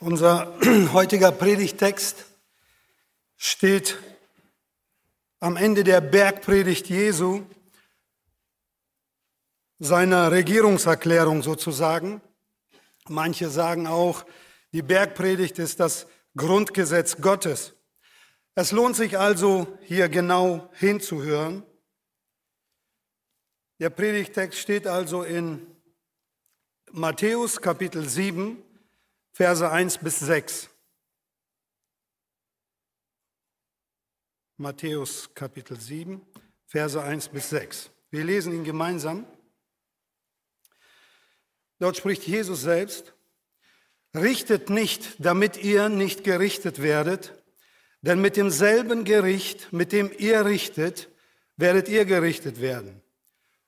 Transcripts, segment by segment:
Unser heutiger Predigtext steht am Ende der Bergpredigt Jesu, seiner Regierungserklärung sozusagen. Manche sagen auch, die Bergpredigt ist das Grundgesetz Gottes. Es lohnt sich also, hier genau hinzuhören. Der Predigtext steht also in Matthäus Kapitel 7, Verse 1 bis 6. Matthäus Kapitel 7, Verse 1 bis 6. Wir lesen ihn gemeinsam. Dort spricht Jesus selbst, richtet nicht, damit ihr nicht gerichtet werdet, denn mit demselben Gericht, mit dem ihr richtet, werdet ihr gerichtet werden.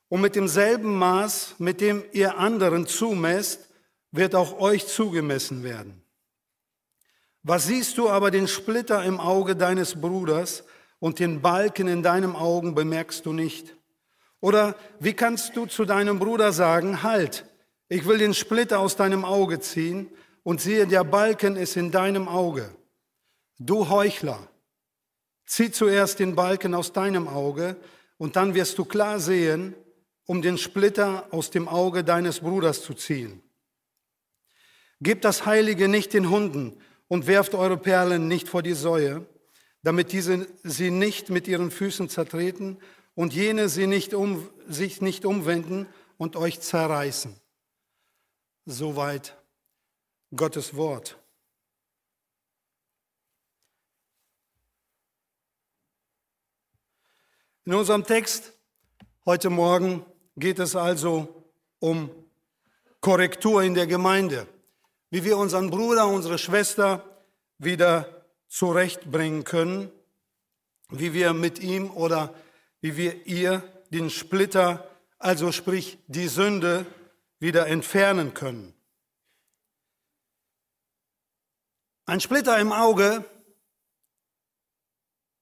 Und mit demselben Maß, mit dem ihr anderen zumesst, wird auch euch zugemessen werden. Was siehst du aber den Splitter im Auge deines Bruders und den Balken in deinem Augen bemerkst du nicht? Oder wie kannst du zu deinem Bruder sagen, halt, ich will den Splitter aus deinem Auge ziehen und siehe, der Balken ist in deinem Auge. Du Heuchler, zieh zuerst den Balken aus deinem Auge und dann wirst du klar sehen, um den Splitter aus dem Auge deines Bruders zu ziehen. Gebt das Heilige nicht den Hunden und werft eure Perlen nicht vor die Säue, damit diese sie nicht mit ihren Füßen zertreten und jene sie nicht um, sich nicht umwenden und euch zerreißen. Soweit Gottes Wort. In unserem Text heute Morgen geht es also um Korrektur in der Gemeinde wie wir unseren Bruder, unsere Schwester wieder zurechtbringen können, wie wir mit ihm oder wie wir ihr den Splitter, also sprich die Sünde, wieder entfernen können. Ein Splitter im Auge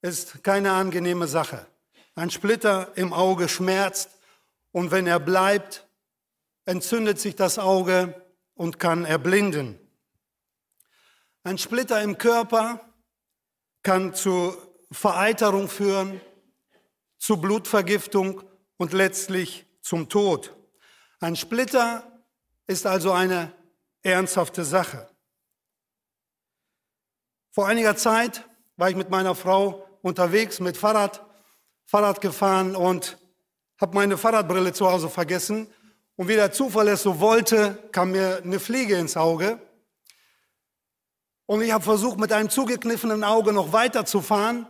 ist keine angenehme Sache. Ein Splitter im Auge schmerzt und wenn er bleibt, entzündet sich das Auge und kann erblinden. Ein Splitter im Körper kann zu Vereiterung führen, zu Blutvergiftung und letztlich zum Tod. Ein Splitter ist also eine ernsthafte Sache. Vor einiger Zeit war ich mit meiner Frau unterwegs mit Fahrrad, Fahrrad gefahren und habe meine Fahrradbrille zu Hause vergessen und wie der Zufall es so wollte, kam mir eine Fliege ins Auge. Und ich habe versucht, mit einem zugekniffenen Auge noch weiterzufahren.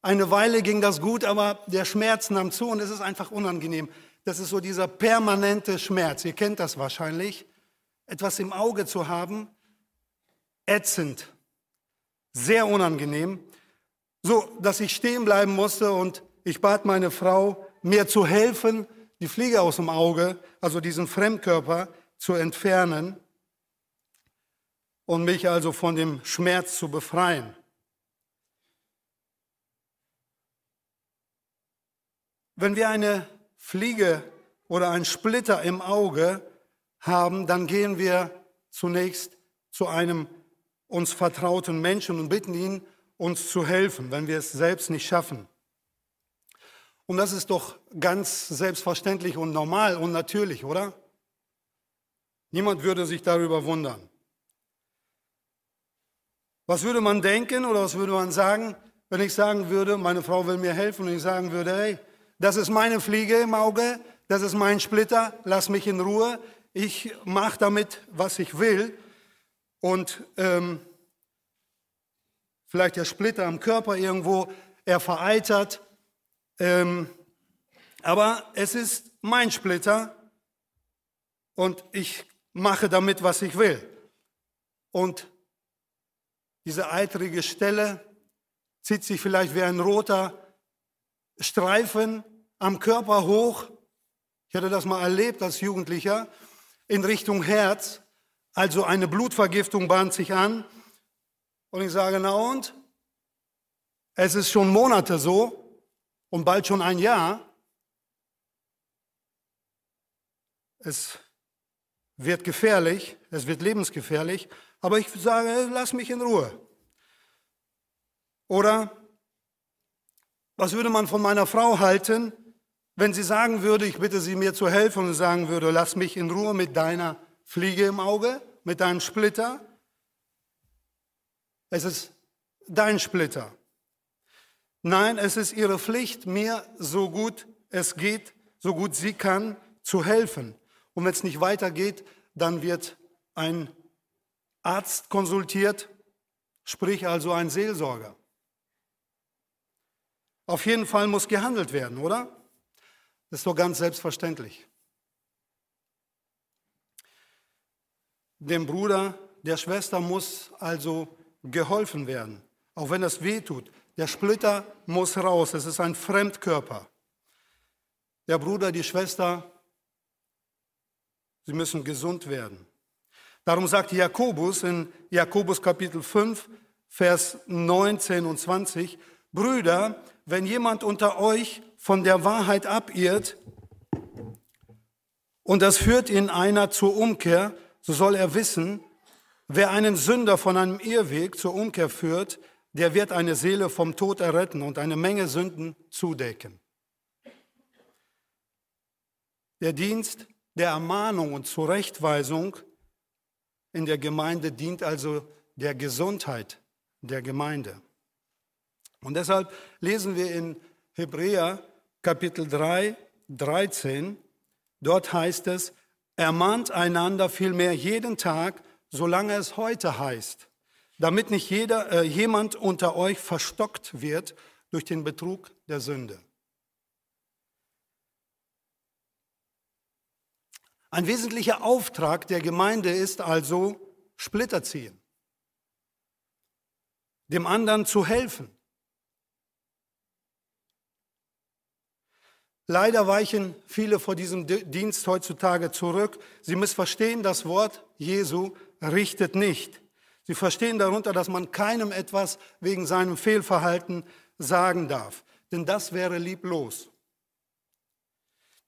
Eine Weile ging das gut, aber der Schmerz nahm zu und es ist einfach unangenehm. Das ist so dieser permanente Schmerz. Ihr kennt das wahrscheinlich. Etwas im Auge zu haben, ätzend, sehr unangenehm. So, dass ich stehen bleiben musste und ich bat meine Frau, mir zu helfen, die Fliege aus dem Auge, also diesen Fremdkörper, zu entfernen und mich also von dem Schmerz zu befreien. Wenn wir eine Fliege oder einen Splitter im Auge haben, dann gehen wir zunächst zu einem uns vertrauten Menschen und bitten ihn, uns zu helfen, wenn wir es selbst nicht schaffen. Und das ist doch ganz selbstverständlich und normal und natürlich, oder? Niemand würde sich darüber wundern. Was würde man denken oder was würde man sagen, wenn ich sagen würde, meine Frau will mir helfen und ich sagen würde, hey, das ist meine Fliege im Auge, das ist mein Splitter, lass mich in Ruhe, ich mache damit, was ich will. Und ähm, vielleicht der Splitter am Körper irgendwo, er vereitert, ähm, aber es ist mein Splitter und ich mache damit, was ich will. Und diese eitrige Stelle zieht sich vielleicht wie ein roter Streifen am Körper hoch. Ich hatte das mal erlebt als Jugendlicher in Richtung Herz. Also eine Blutvergiftung bahnt sich an. Und ich sage, na und? Es ist schon Monate so und bald schon ein Jahr. Es wird gefährlich, es wird lebensgefährlich, Aber ich sage, lass mich in Ruhe. Oder was würde man von meiner Frau halten, wenn sie sagen würde, ich bitte sie mir zu helfen und sagen würde, lass mich in Ruhe mit deiner Fliege im Auge, mit deinem Splitter? Es ist dein Splitter. Nein, es ist ihre Pflicht, mir so gut es geht, so gut sie kann, zu helfen. Und wenn es nicht weitergeht, dann wird ein Arzt konsultiert, sprich also ein Seelsorger. Auf jeden Fall muss gehandelt werden, oder? Das ist doch ganz selbstverständlich. Dem Bruder, der Schwester muss also geholfen werden, auch wenn es weh tut. Der Splitter muss raus, es ist ein Fremdkörper. Der Bruder, die Schwester, sie müssen gesund werden. Darum sagt Jakobus in Jakobus Kapitel 5, Vers 19 und 20, Brüder, wenn jemand unter euch von der Wahrheit abirrt und das führt ihn einer zur Umkehr, so soll er wissen, wer einen Sünder von einem Irrweg zur Umkehr führt, der wird eine Seele vom Tod erretten und eine Menge Sünden zudecken. Der Dienst der Ermahnung und Zurechtweisung in der Gemeinde dient also der Gesundheit der Gemeinde. Und deshalb lesen wir in Hebräer Kapitel 3, 13, dort heißt es, ermahnt einander vielmehr jeden Tag, solange es heute heißt, damit nicht jeder, äh, jemand unter euch verstockt wird durch den Betrug der Sünde. Ein wesentlicher Auftrag der Gemeinde ist also Splitter ziehen, dem anderen zu helfen, Leider weichen viele vor diesem Dienst heutzutage zurück. Sie missverstehen das Wort Jesu, richtet nicht. Sie verstehen darunter, dass man keinem etwas wegen seinem Fehlverhalten sagen darf. Denn das wäre lieblos.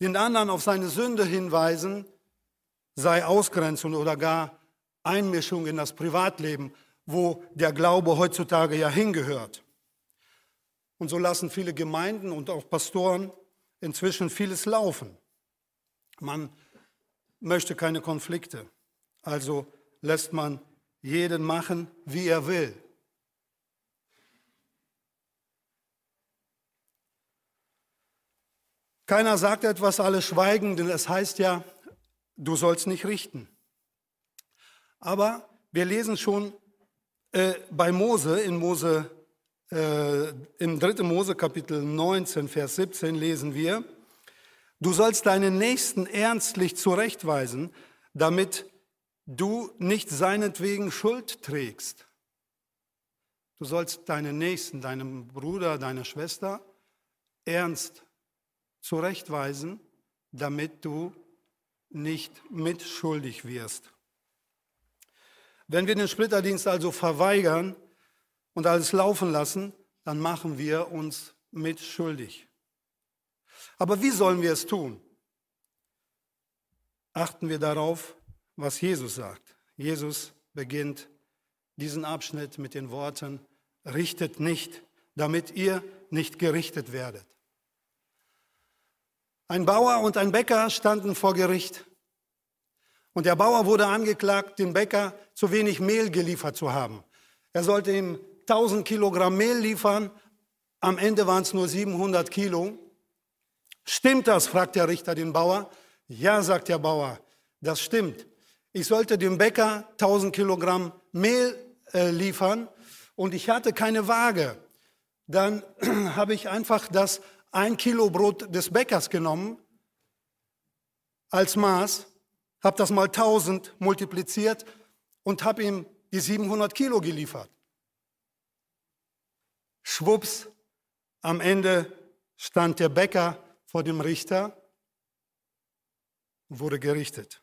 Den anderen auf seine Sünde hinweisen sei Ausgrenzung oder gar Einmischung in das Privatleben, wo der Glaube heutzutage ja hingehört. Und so lassen viele Gemeinden und auch Pastoren inzwischen vieles laufen. Man möchte keine Konflikte, also lässt man jeden machen, wie er will. Keiner sagt etwas, alle schweigen, denn es heißt ja, du sollst nicht richten. Aber wir lesen schon äh, bei Mose, in Mose äh, im 3. Mose Kapitel 19, Vers 17 lesen wir, du sollst deinen Nächsten ernstlich zurechtweisen, damit du nicht seinetwegen Schuld trägst. Du sollst deinen Nächsten, deinem Bruder, deiner Schwester ernst zurechtweisen, damit du nicht mitschuldig wirst. Wenn wir den Splitterdienst also verweigern, und alles laufen lassen, dann machen wir uns mitschuldig. Aber wie sollen wir es tun? Achten wir darauf, was Jesus sagt. Jesus beginnt diesen Abschnitt mit den Worten, richtet nicht, damit ihr nicht gerichtet werdet. Ein Bauer und ein Bäcker standen vor Gericht. Und der Bauer wurde angeklagt, dem Bäcker zu wenig Mehl geliefert zu haben. Er sollte ihm 1000 Kilogramm Mehl liefern. Am Ende waren es nur 700 Kilo. Stimmt das? fragt der Richter den Bauer. Ja, sagt der Bauer, das stimmt. Ich sollte dem Bäcker 1000 Kilogramm Mehl äh, liefern und ich hatte keine Waage. Dann habe ich einfach das ein Kilo Brot des Bäckers genommen als Maß, habe das mal 1000 multipliziert und habe ihm die 700 Kilo geliefert. Schwupps, am Ende stand der Bäcker vor dem Richter und wurde gerichtet.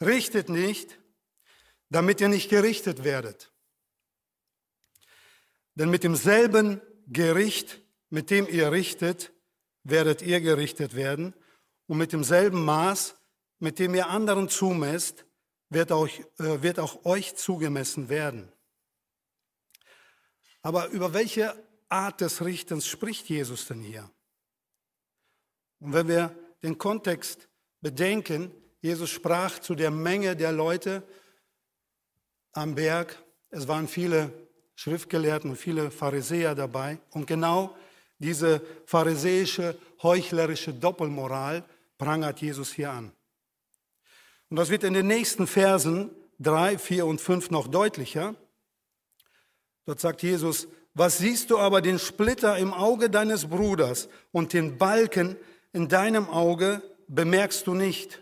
Richtet nicht, damit ihr nicht gerichtet werdet. Denn mit demselben Gericht, mit dem ihr richtet, werdet ihr gerichtet werden. Und mit demselben Maß, mit dem ihr anderen zumesst, wird auch, äh, wird auch euch zugemessen werden. Aber über welche Art des Richtens spricht Jesus denn hier? Und wenn wir den Kontext bedenken, Jesus sprach zu der Menge der Leute am Berg. Es waren viele Schriftgelehrten und viele Pharisäer dabei. Und genau diese pharisäische, heuchlerische Doppelmoral prangert Jesus hier an. Und das wird in den nächsten Versen 3, 4 und 5 noch deutlicher. Dort sagt Jesus, was siehst du aber den Splitter im Auge deines Bruders und den Balken in deinem Auge bemerkst du nicht?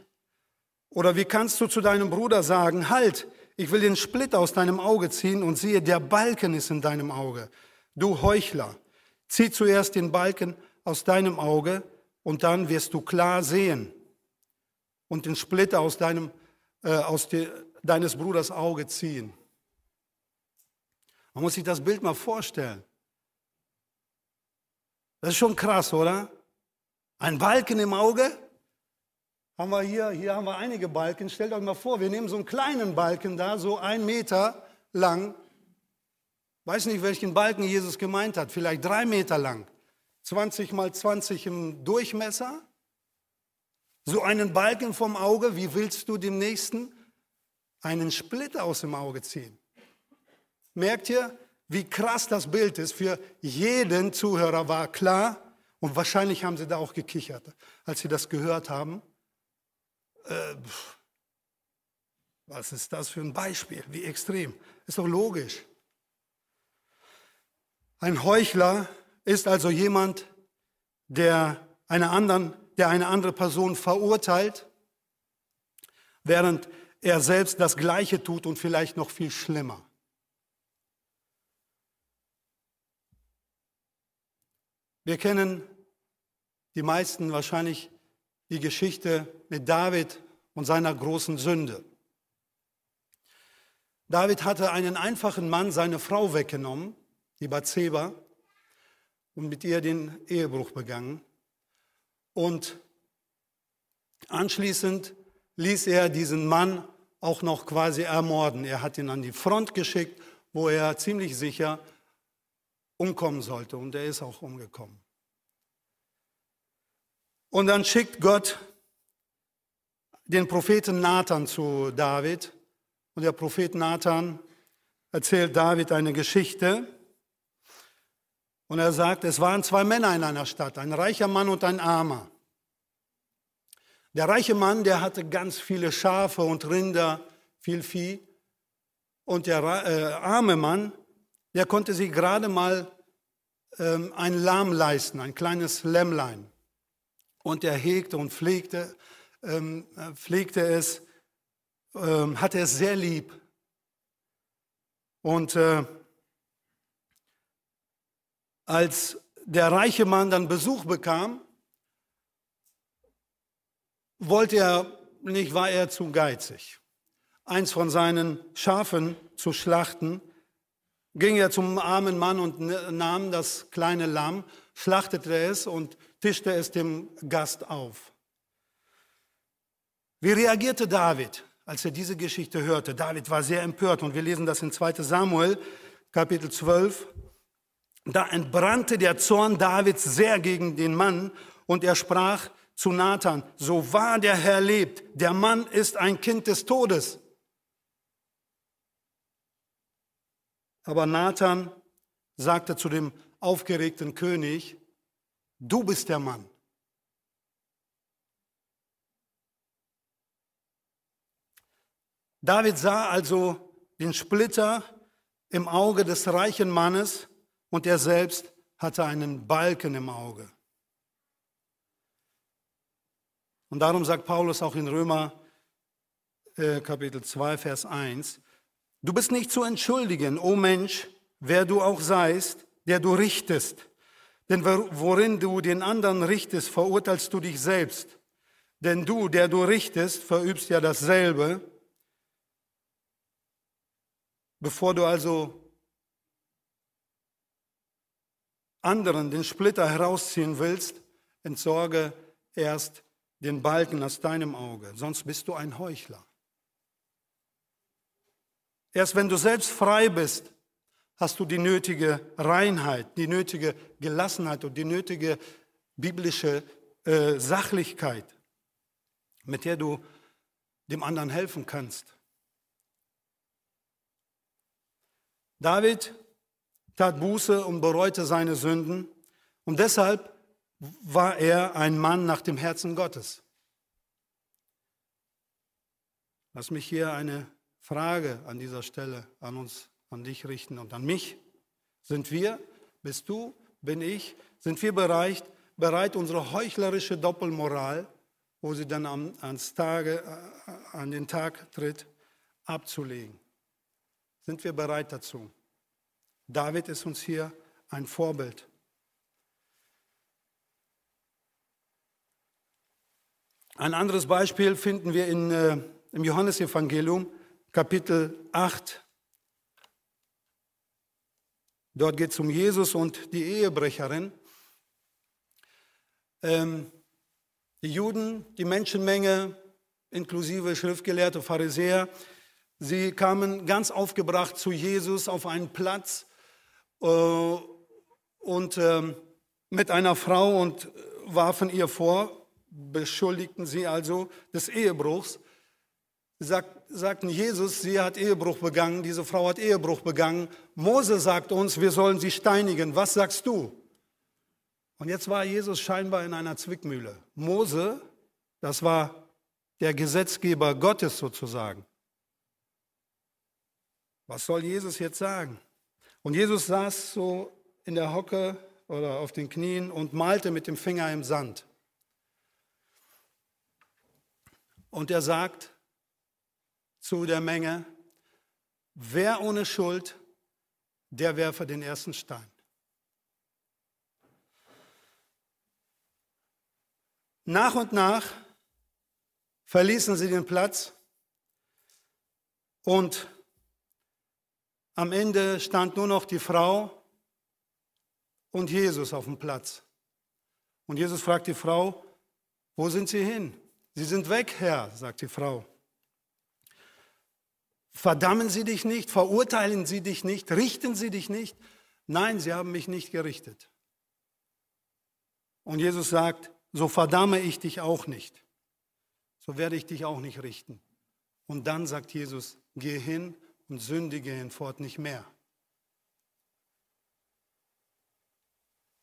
Oder wie kannst du zu deinem Bruder sagen, halt, ich will den Splitter aus deinem Auge ziehen und siehe, der Balken ist in deinem Auge. Du Heuchler, zieh zuerst den Balken aus deinem Auge und dann wirst du klar sehen und den Splitter aus, deinem, äh, aus de, deines Bruders Auge ziehen. Man muss sich das Bild mal vorstellen. Das ist schon krass, oder? Ein Balken im Auge? Haben wir hier, hier haben wir einige Balken. Stellt euch mal vor, wir nehmen so einen kleinen Balken da, so ein Meter lang. Weiß nicht, welchen Balken Jesus gemeint hat. Vielleicht drei Meter lang. 20 mal 20 im Durchmesser. So einen Balken vom Auge, wie willst du dem Nächsten einen Splitter aus dem Auge ziehen? Merkt ihr, wie krass das Bild ist? Für jeden Zuhörer war klar, und wahrscheinlich haben sie da auch gekichert, als sie das gehört haben. Äh, was ist das für ein Beispiel? Wie extrem. Ist doch logisch. Ein Heuchler ist also jemand, der eine anderen der eine andere Person verurteilt, während er selbst das Gleiche tut und vielleicht noch viel schlimmer. Wir kennen die meisten wahrscheinlich die Geschichte mit David und seiner großen Sünde. David hatte einen einfachen Mann seine Frau weggenommen, die Bathseba, und mit ihr den Ehebruch begangen. Und anschließend ließ er diesen Mann auch noch quasi ermorden. Er hat ihn an die Front geschickt, wo er ziemlich sicher umkommen sollte. Und er ist auch umgekommen. Und dann schickt Gott den Propheten Nathan zu David. Und der Prophet Nathan erzählt David eine Geschichte. Und er sagt, es waren zwei Männer in einer Stadt, ein reicher Mann und ein armer. Der reiche Mann, der hatte ganz viele Schafe und Rinder, viel Vieh. Und der äh, arme Mann, der konnte sich gerade mal ähm, ein Lamm leisten, ein kleines Lämmlein. Und er hegte und pflegte, ähm, pflegte es, ähm, hatte es sehr lieb. Und äh, als der reiche Mann dann Besuch bekam, wollte er nicht, war er zu geizig. Eins von seinen Schafen zu schlachten, ging er zum armen Mann und nahm das kleine Lamm, schlachtete es und tischte es dem Gast auf. Wie reagierte David, als er diese Geschichte hörte? David war sehr empört und wir lesen das in 2 Samuel, Kapitel 12. Da entbrannte der Zorn Davids sehr gegen den Mann und er sprach zu Nathan, so wahr der Herr lebt, der Mann ist ein Kind des Todes. Aber Nathan sagte zu dem aufgeregten König, du bist der Mann. David sah also den Splitter im Auge des reichen Mannes und er selbst hatte einen Balken im Auge. Und darum sagt Paulus auch in Römer äh, Kapitel 2, Vers 1, du bist nicht zu entschuldigen, o Mensch, wer du auch seist, der du richtest. Denn worin du den anderen richtest, verurteilst du dich selbst. Denn du, der du richtest, verübst ja dasselbe. Bevor du also anderen den Splitter herausziehen willst, entsorge erst den Balken aus deinem Auge, sonst bist du ein Heuchler. Erst wenn du selbst frei bist, hast du die nötige Reinheit, die nötige Gelassenheit und die nötige biblische äh, Sachlichkeit, mit der du dem anderen helfen kannst. David tat Buße und bereute seine Sünden und deshalb war er ein Mann nach dem Herzen Gottes. Lass mich hier eine Frage an dieser Stelle an uns, an dich richten und an mich. Sind wir, bist du, bin ich, sind wir bereit, bereit unsere heuchlerische Doppelmoral, wo sie dann am, ans Tage, äh, an den Tag tritt, abzulegen? Sind wir bereit dazu? David ist uns hier ein Vorbild. Ein anderes Beispiel finden wir in, äh, im Johannesevangelium, Kapitel 8. Dort geht es um Jesus und die Ehebrecherin. Ähm, die Juden, die Menschenmenge, inklusive Schriftgelehrte, Pharisäer, sie kamen ganz aufgebracht zu Jesus auf einen Platz äh, und äh, mit einer Frau und warfen ihr vor, beschuldigten sie also des Ehebruchs, sagt, sagten Jesus, sie hat Ehebruch begangen, diese Frau hat Ehebruch begangen. Mose sagt uns, wir sollen sie steinigen. Was sagst du? Und jetzt war Jesus scheinbar in einer Zwickmühle. Mose, das war der Gesetzgeber Gottes sozusagen. Was soll Jesus jetzt sagen? Und Jesus saß so in der Hocke oder auf den Knien und malte mit dem Finger im Sand. Und er sagt zu der Menge, wer ohne Schuld, der werfe den ersten Stein. Nach und nach verließen sie den Platz und am Ende stand nur noch die Frau und Jesus auf dem Platz. Und Jesus fragt die Frau, wo sind sie hin? Sie sind weg, Herr, sagt die Frau. Verdammen Sie dich nicht, verurteilen Sie dich nicht, richten Sie dich nicht. Nein, Sie haben mich nicht gerichtet. Und Jesus sagt, so verdamme ich dich auch nicht. So werde ich dich auch nicht richten. Und dann sagt Jesus, geh hin und sündige hinfort nicht mehr.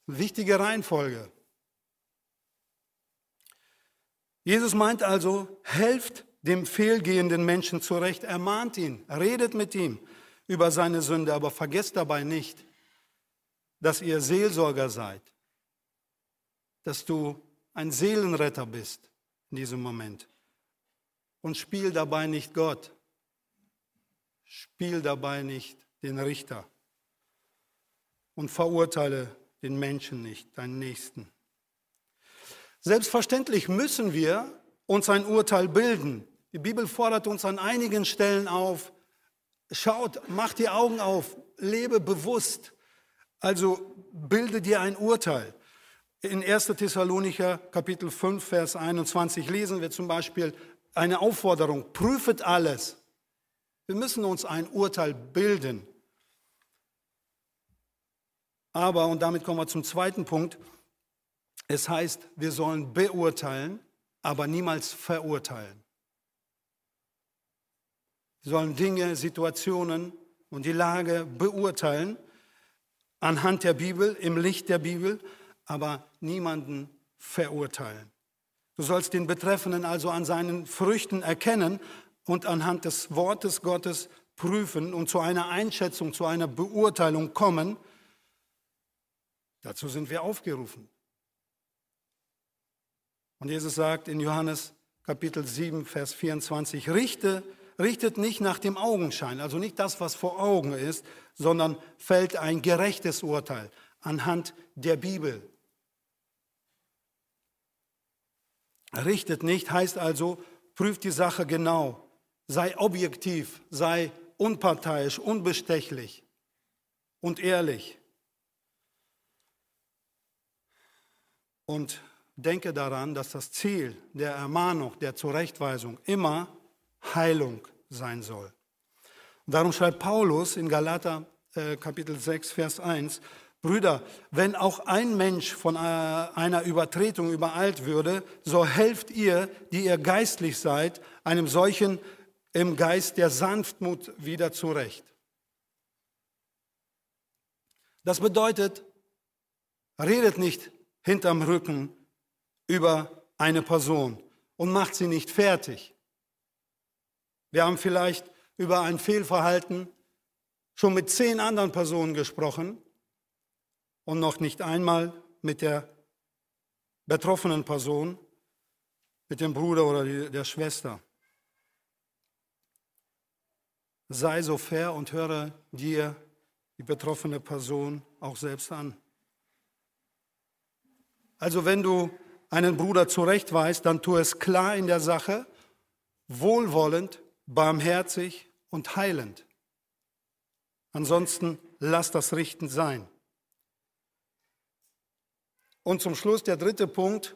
Wichtige Reihenfolge. Jesus meint also, helft dem fehlgehenden Menschen zurecht, ermahnt ihn, redet mit ihm über seine Sünde, aber vergesst dabei nicht, dass ihr Seelsorger seid, dass du ein Seelenretter bist in diesem Moment. Und spiel dabei nicht Gott, spiel dabei nicht den Richter und verurteile den Menschen nicht, deinen Nächsten. Selbstverständlich müssen wir uns ein Urteil bilden. Die Bibel fordert uns an einigen Stellen auf, schaut, mach die Augen auf, lebe bewusst. Also bilde dir ein Urteil. In 1. Thessalonicher Kapitel 5, Vers 21 lesen wir zum Beispiel eine Aufforderung, prüfet alles. Wir müssen uns ein Urteil bilden. Aber, und damit kommen wir zum zweiten Punkt, es heißt, wir sollen beurteilen, aber niemals verurteilen. Wir sollen Dinge, Situationen und die Lage beurteilen anhand der Bibel, im Licht der Bibel, aber niemanden verurteilen. Du sollst den Betreffenden also an seinen Früchten erkennen und anhand des Wortes Gottes prüfen und zu einer Einschätzung, zu einer Beurteilung kommen. Dazu sind wir aufgerufen. Und Jesus sagt in Johannes Kapitel 7, Vers 24, Richte, richtet nicht nach dem Augenschein, also nicht das, was vor Augen ist, sondern fällt ein gerechtes Urteil anhand der Bibel. Richtet nicht heißt also, prüft die Sache genau, sei objektiv, sei unparteiisch, unbestechlich und ehrlich. Und denke daran, dass das Ziel der Ermahnung, der Zurechtweisung immer Heilung sein soll. Und darum schreibt Paulus in Galater äh, Kapitel 6, Vers 1, Brüder, wenn auch ein Mensch von äh, einer Übertretung übereilt würde, so helft ihr, die ihr geistlich seid, einem solchen im Geist der Sanftmut wieder zurecht. Das bedeutet, redet nicht hinterm Rücken über eine Person und macht sie nicht fertig. Wir haben vielleicht über ein Fehlverhalten schon mit zehn anderen Personen gesprochen und noch nicht einmal mit der betroffenen Person, mit dem Bruder oder der Schwester. Sei so fair und höre dir die betroffene Person auch selbst an. Also wenn du einen Bruder zurechtweist, dann tu es klar in der Sache, wohlwollend, barmherzig und heilend. Ansonsten lass das Richten sein. Und zum Schluss der dritte Punkt.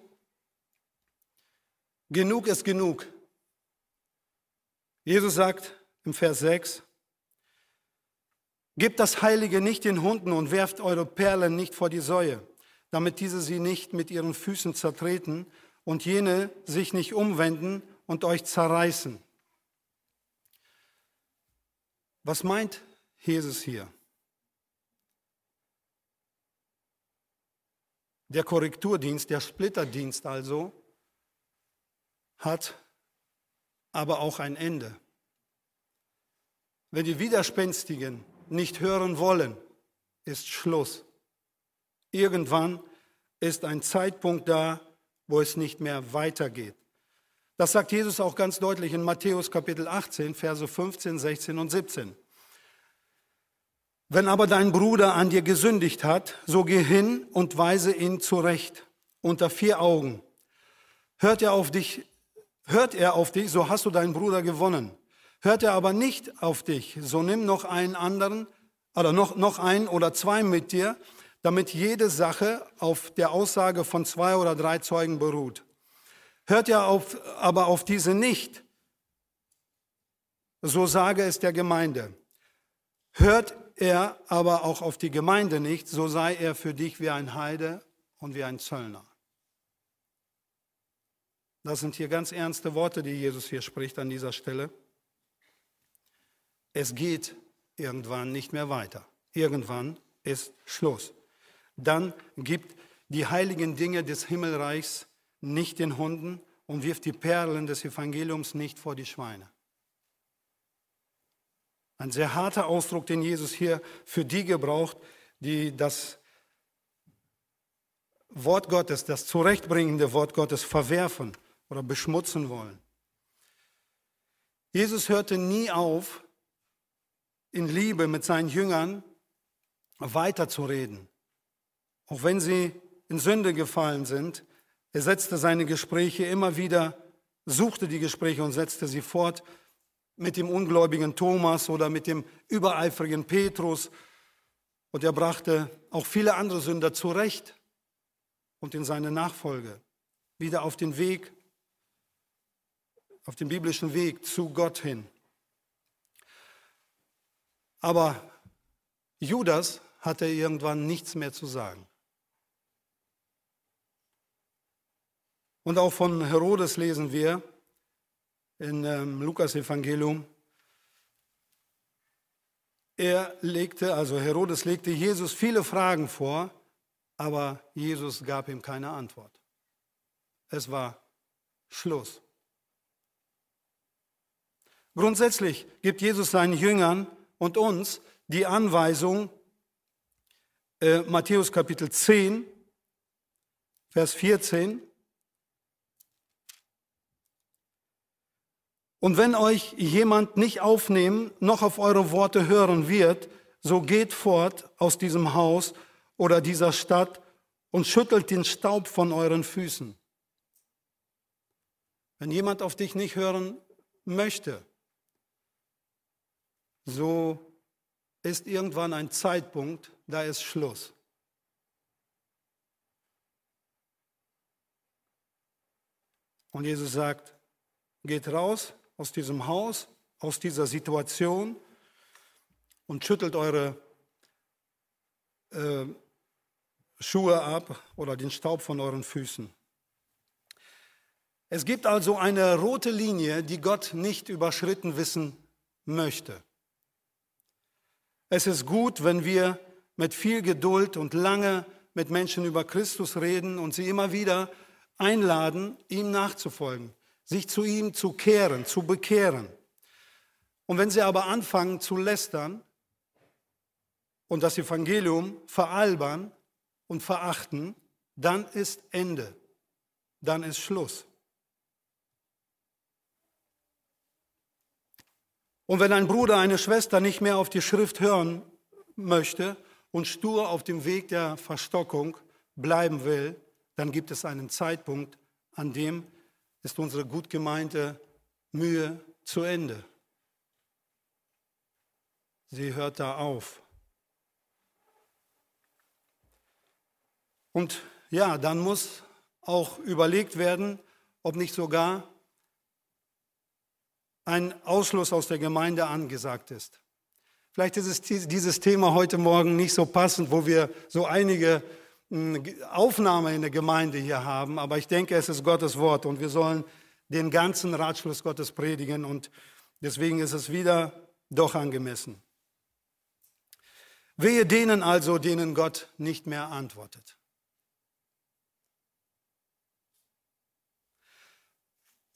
Genug ist genug. Jesus sagt im Vers 6, Gebt das Heilige nicht den Hunden und werft eure Perlen nicht vor die Säue, damit diese sie nicht mit ihren Füßen zertreten und jene sich nicht umwenden und euch zerreißen. Was meint Jesus hier? Der Korrekturdienst, der Splitterdienst also, hat aber auch ein Ende. Wenn die Widerspenstigen nicht hören wollen, ist Schluss. Irgendwann ist ein Zeitpunkt da, wo es nicht mehr weitergeht. Das sagt Jesus auch ganz deutlich in Matthäus Kapitel 18, Verse 15, 16 und 17. Wenn aber dein Bruder an dir gesündigt hat, so geh hin und weise ihn zurecht unter vier Augen. Hört er auf dich, hört er auf dich, so hast du deinen Bruder gewonnen. Hört er aber nicht auf dich, so nimm noch einen anderen oder noch, noch einen oder zwei mit dir, damit jede Sache auf der Aussage von zwei oder drei Zeugen beruht. Hört er auf, aber auf diese nicht, so sage es der Gemeinde. Hört er aber auch auf die Gemeinde nicht, so sei er für dich wie ein Heide und wie ein Zöllner. Das sind hier ganz ernste Worte, die Jesus hier spricht an dieser Stelle. Es geht irgendwann nicht mehr weiter. Irgendwann ist Schluss. Dann gibt die heiligen Dinge des Himmelreichs nicht den Hunden und wirft die Perlen des Evangeliums nicht vor die Schweine. Ein sehr harter Ausdruck, den Jesus hier für die gebraucht, die das Wort Gottes, das zurechtbringende Wort Gottes verwerfen oder beschmutzen wollen. Jesus hörte nie auf, in Liebe mit seinen Jüngern weiterzureden, auch wenn sie in Sünde gefallen sind. Er setzte seine Gespräche immer wieder, suchte die Gespräche und setzte sie fort mit dem ungläubigen Thomas oder mit dem übereifrigen Petrus. Und er brachte auch viele andere Sünder zurecht und in seine Nachfolge wieder auf den Weg, auf den biblischen Weg zu Gott hin. Aber Judas hatte irgendwann nichts mehr zu sagen. Und auch von Herodes lesen wir, in ähm, Lukas Evangelium. Er legte, also Herodes legte Jesus viele Fragen vor, aber Jesus gab ihm keine Antwort. Es war Schluss. Grundsätzlich gibt Jesus seinen Jüngern und uns die Anweisung, äh, Matthäus Kapitel 10, Vers 14, Und wenn euch jemand nicht aufnehmen, noch auf eure Worte hören wird, so geht fort aus diesem Haus oder dieser Stadt und schüttelt den Staub von euren Füßen. Wenn jemand auf dich nicht hören möchte, so ist irgendwann ein Zeitpunkt, da ist Schluss. Und Jesus sagt, geht raus aus diesem Haus, aus dieser Situation und schüttelt eure äh, Schuhe ab oder den Staub von euren Füßen. Es gibt also eine rote Linie, die Gott nicht überschritten wissen möchte. Es ist gut, wenn wir mit viel Geduld und lange mit Menschen über Christus reden und sie immer wieder einladen, ihm nachzufolgen, sich zu ihm zu kehren, zu bekehren. Und wenn sie aber anfangen zu lästern und das Evangelium veralbern und verachten, dann ist Ende, dann ist Schluss. Und wenn ein Bruder, eine Schwester nicht mehr auf die Schrift hören möchte und stur auf dem Weg der Verstockung bleiben will, dann gibt es einen Zeitpunkt, an dem ist unsere gut gemeinte Mühe zu Ende. Sie hört da auf. Und ja, dann muss auch überlegt werden, ob nicht sogar ein Ausschluss aus der Gemeinde angesagt ist. Vielleicht ist es dieses Thema heute Morgen nicht so passend, wo wir so einige Aufnahme in der Gemeinde hier haben, aber ich denke, es ist Gottes Wort und wir sollen den ganzen Ratschluss Gottes predigen und deswegen ist es wieder doch angemessen. Wehe denen also, denen Gott nicht mehr antwortet.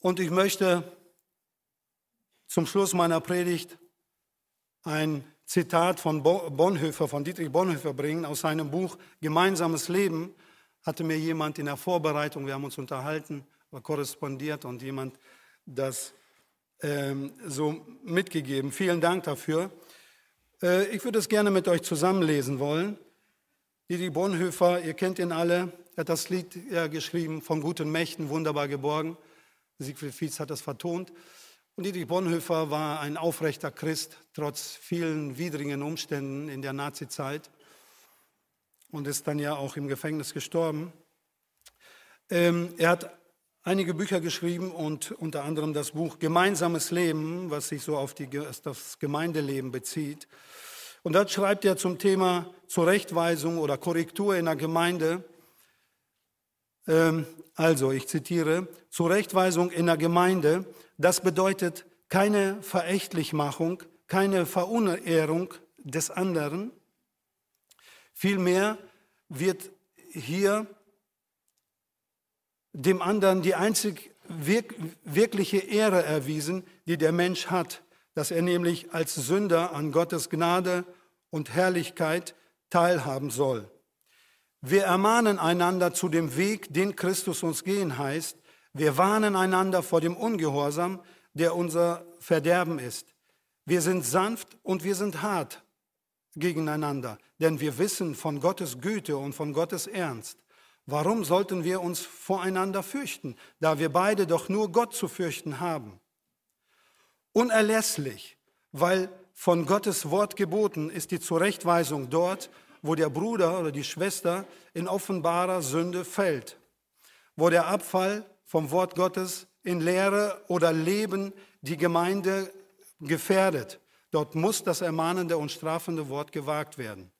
Und ich möchte zum Schluss meiner Predigt ein Zitat von Bonhoeffer, von Dietrich Bonhoeffer bringen aus seinem Buch Gemeinsames Leben. Hatte mir jemand in der Vorbereitung, wir haben uns unterhalten, korrespondiert und jemand das ähm, so mitgegeben. Vielen Dank dafür. Äh, ich würde es gerne mit euch zusammenlesen wollen. Dietrich Bonhoeffer, ihr kennt ihn alle, hat das Lied ja, geschrieben, von guten Mächten, wunderbar geborgen. Siegfried Fietz hat das vertont. Dietrich Bonhoeffer war ein aufrechter Christ, trotz vielen widrigen Umständen in der Nazizeit und ist dann ja auch im Gefängnis gestorben. Ähm, er hat einige Bücher geschrieben und unter anderem das Buch Gemeinsames Leben, was sich so auf die, das Gemeindeleben bezieht. Und dort schreibt er zum Thema Zurechtweisung oder Korrektur in der Gemeinde. Ähm, also, ich zitiere, Zurechtweisung in der Gemeinde das bedeutet keine Verächtlichmachung, keine Verunehrung des anderen. Vielmehr wird hier dem anderen die einzig wirkliche Ehre erwiesen, die der Mensch hat, dass er nämlich als Sünder an Gottes Gnade und Herrlichkeit teilhaben soll. Wir ermahnen einander zu dem Weg, den Christus uns gehen heißt, wir warnen einander vor dem Ungehorsam, der unser Verderben ist. Wir sind sanft und wir sind hart gegeneinander, denn wir wissen von Gottes Güte und von Gottes Ernst. Warum sollten wir uns voreinander fürchten, da wir beide doch nur Gott zu fürchten haben? Unerlässlich, weil von Gottes Wort geboten ist die Zurechtweisung dort, wo der Bruder oder die Schwester in offenbarer Sünde fällt, wo der Abfall vom Wort Gottes in Lehre oder Leben die Gemeinde gefährdet. Dort muss das ermahnende und strafende Wort gewagt werden.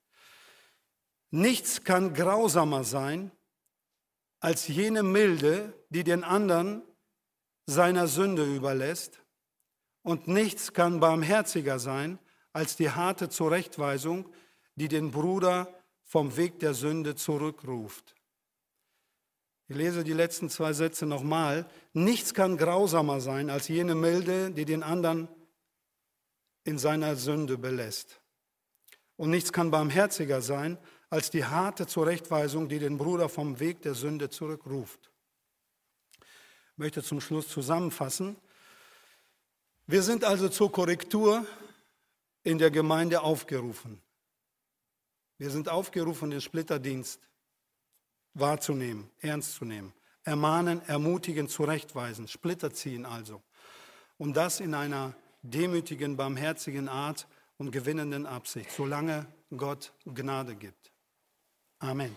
Nichts kann grausamer sein als jene Milde, die den anderen seiner Sünde überlässt. Und nichts kann barmherziger sein als die harte Zurechtweisung, die den Bruder vom Weg der Sünde zurückruft. Ich lese die letzten zwei Sätze nochmal. Nichts kann grausamer sein als jene Milde, die den anderen in seiner Sünde belässt. Und nichts kann barmherziger sein als die harte Zurechtweisung, die den Bruder vom Weg der Sünde zurückruft. Ich möchte zum Schluss zusammenfassen. Wir sind also zur Korrektur in der Gemeinde aufgerufen. Wir sind aufgerufen, den Splitterdienst wahrzunehmen, ernst zu nehmen. Ermahnen, ermutigen, zurechtweisen, Splitter ziehen also. Und das in einer demütigen, barmherzigen Art und gewinnenden Absicht, solange Gott Gnade gibt. Amen.